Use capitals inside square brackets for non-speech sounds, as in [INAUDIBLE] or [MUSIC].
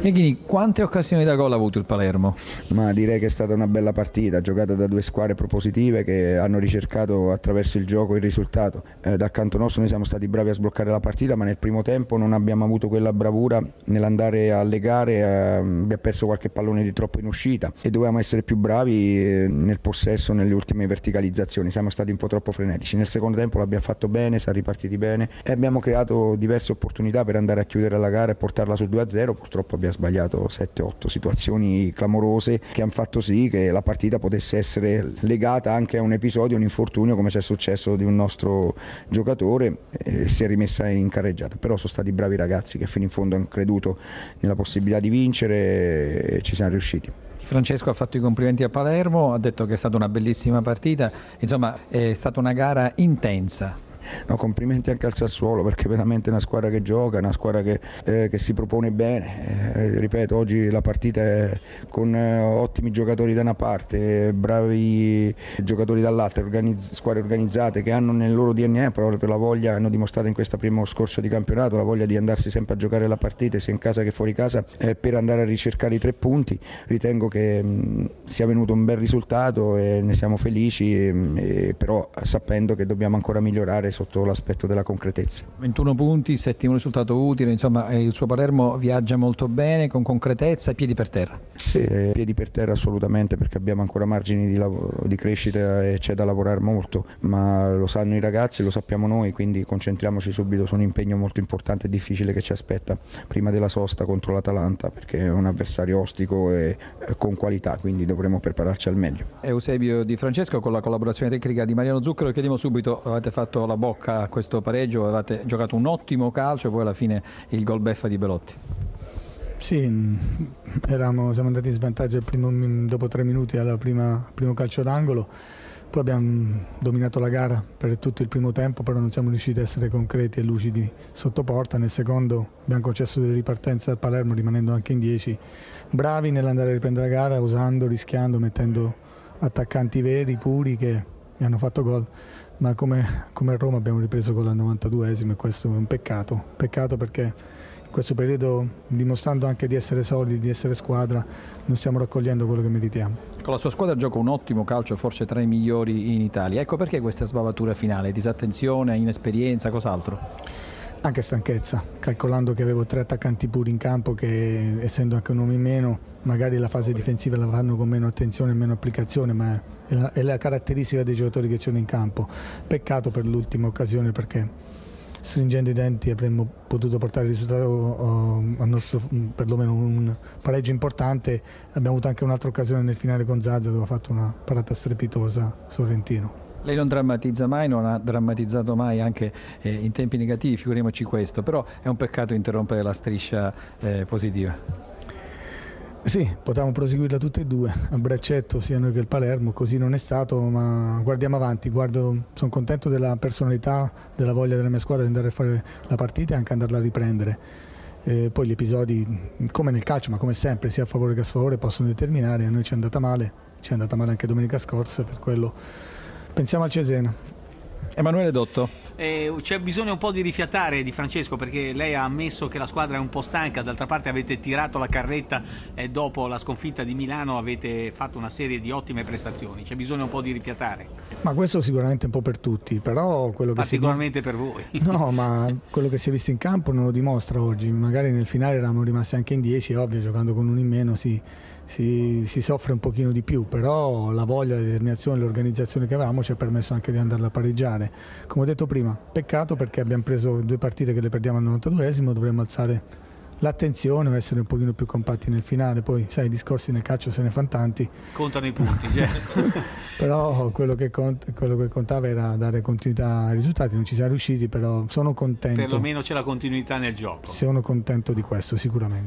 Echini, quante occasioni da gol ha avuto il Palermo? Ma direi che è stata una bella partita, giocata da due squadre propositive che hanno ricercato attraverso il gioco il risultato. Eh, dal canto nostro noi siamo stati bravi a sbloccare la partita, ma nel primo tempo non abbiamo avuto quella bravura nell'andare a legare, eh, abbiamo perso qualche pallone di troppo in uscita e dovevamo essere più bravi eh, nel possesso, nelle ultime verticalizzazioni, siamo stati un po' troppo frenetici. Nel secondo tempo l'abbiamo fatto bene, siamo ripartiti bene e abbiamo creato diverse opportunità per andare a chiudere la gara e portarla su 2-0, purtroppo abbiamo sbagliato 7-8 situazioni clamorose che hanno fatto sì che la partita potesse essere legata anche a un episodio, un infortunio come ci è successo di un nostro giocatore e si è rimessa in carreggiata. Però sono stati bravi ragazzi che fino in fondo hanno creduto nella possibilità di vincere e ci siamo riusciti. Francesco ha fatto i complimenti a Palermo, ha detto che è stata una bellissima partita, insomma è stata una gara intensa. No, complimenti anche al Sassuolo perché è veramente una squadra che gioca, una squadra che, eh, che si propone bene. Eh, ripeto, oggi la partita è con eh, ottimi giocatori da una parte, bravi giocatori dall'altra, organizz- squadre organizzate che hanno nel loro DNA proprio la voglia, hanno dimostrato in questo primo scorcio di campionato, la voglia di andarsi sempre a giocare la partita sia in casa che fuori casa eh, per andare a ricercare i tre punti. Ritengo che mh, sia venuto un bel risultato e ne siamo felici, mh, però sapendo che dobbiamo ancora migliorare sotto l'aspetto della concretezza. 21 punti, settimo risultato utile, insomma il suo Palermo viaggia molto bene, con concretezza e piedi per terra. Sì, piedi per terra assolutamente perché abbiamo ancora margini di, lavoro, di crescita e c'è da lavorare molto, ma lo sanno i ragazzi, lo sappiamo noi, quindi concentriamoci subito su un impegno molto importante e difficile che ci aspetta prima della sosta contro l'Atalanta perché è un avversario ostico e con qualità, quindi dovremo prepararci al meglio. Eusebio Di Francesco con la collaborazione tecnica di Mariano Zucchero, chiediamo subito, avete fatto la bocca a questo pareggio, avete giocato un ottimo calcio, poi alla fine il gol beffa di Belotti. Sì, eravamo, siamo andati in svantaggio primo, dopo tre minuti al primo calcio d'angolo, poi abbiamo dominato la gara per tutto il primo tempo, però non siamo riusciti a essere concreti e lucidi sotto porta. Nel secondo abbiamo concesso delle ripartenze al Palermo rimanendo anche in 10, bravi nell'andare a riprendere la gara, usando, rischiando, mettendo attaccanti veri, puri che mi hanno fatto gol ma come, come Roma abbiamo ripreso con la 92esima e questo è un peccato, peccato perché in questo periodo dimostrando anche di essere solidi, di essere squadra, non stiamo raccogliendo quello che meritiamo. Con la sua squadra gioca un ottimo calcio, forse tra i migliori in Italia. Ecco perché questa sbavatura finale, disattenzione, inesperienza, cos'altro? Anche stanchezza, calcolando che avevo tre attaccanti puri in campo che essendo anche un uomo in meno, magari la fase difensiva la fanno con meno attenzione e meno applicazione, ma è la, è la caratteristica dei giocatori che c'erano in campo. Peccato per l'ultima occasione perché stringendo i denti avremmo potuto portare il risultato uh, al nostro perlomeno un pareggio importante. Abbiamo avuto anche un'altra occasione nel finale con Zazza dove ha fatto una parata strepitosa Sorrentino. Lei non drammatizza mai, non ha drammatizzato mai anche eh, in tempi negativi, figuriamoci questo, però è un peccato interrompere la striscia eh, positiva. Sì, potevamo proseguirla tutte e due, a braccetto sia noi che il Palermo, così non è stato, ma guardiamo avanti, Guardo, sono contento della personalità, della voglia della mia squadra di andare a fare la partita e anche andarla a riprendere. Eh, poi gli episodi, come nel calcio, ma come sempre, sia a favore che a sfavore, possono determinare, a noi ci è andata male, ci è andata male anche domenica scorsa, per quello pensiamo al Cesena. Emanuele Dotto. Eh, c'è bisogno un po' di rifiatare di Francesco perché lei ha ammesso che la squadra è un po' stanca, d'altra parte avete tirato la carretta e dopo la sconfitta di Milano avete fatto una serie di ottime prestazioni, c'è bisogno un po' di rifiatare. Ma questo sicuramente un po' per tutti, però quello che Particolarmente si... per voi. [LAUGHS] No, ma quello che si è visto in campo non lo dimostra oggi, magari nel finale eravamo rimasti anche in 10, ovvio, giocando con uno in meno si, si, si soffre un pochino di più, però la voglia, la determinazione, l'organizzazione che avevamo ci ha permesso anche di andarla a pareggiare. Come ho detto prima, peccato perché abbiamo preso due partite che le perdiamo al 92esimo, dovremmo alzare l'attenzione o essere un pochino più compatti nel finale. Poi, sai, i discorsi nel calcio se ne fanno tanti. Contano i punti, [LAUGHS] certo. però quello che, cont- quello che, contava era dare continuità ai risultati, non ci siamo riusciti, però sono contento. Perlomeno c'è la continuità nel gioco. Sono contento di questo, sicuramente.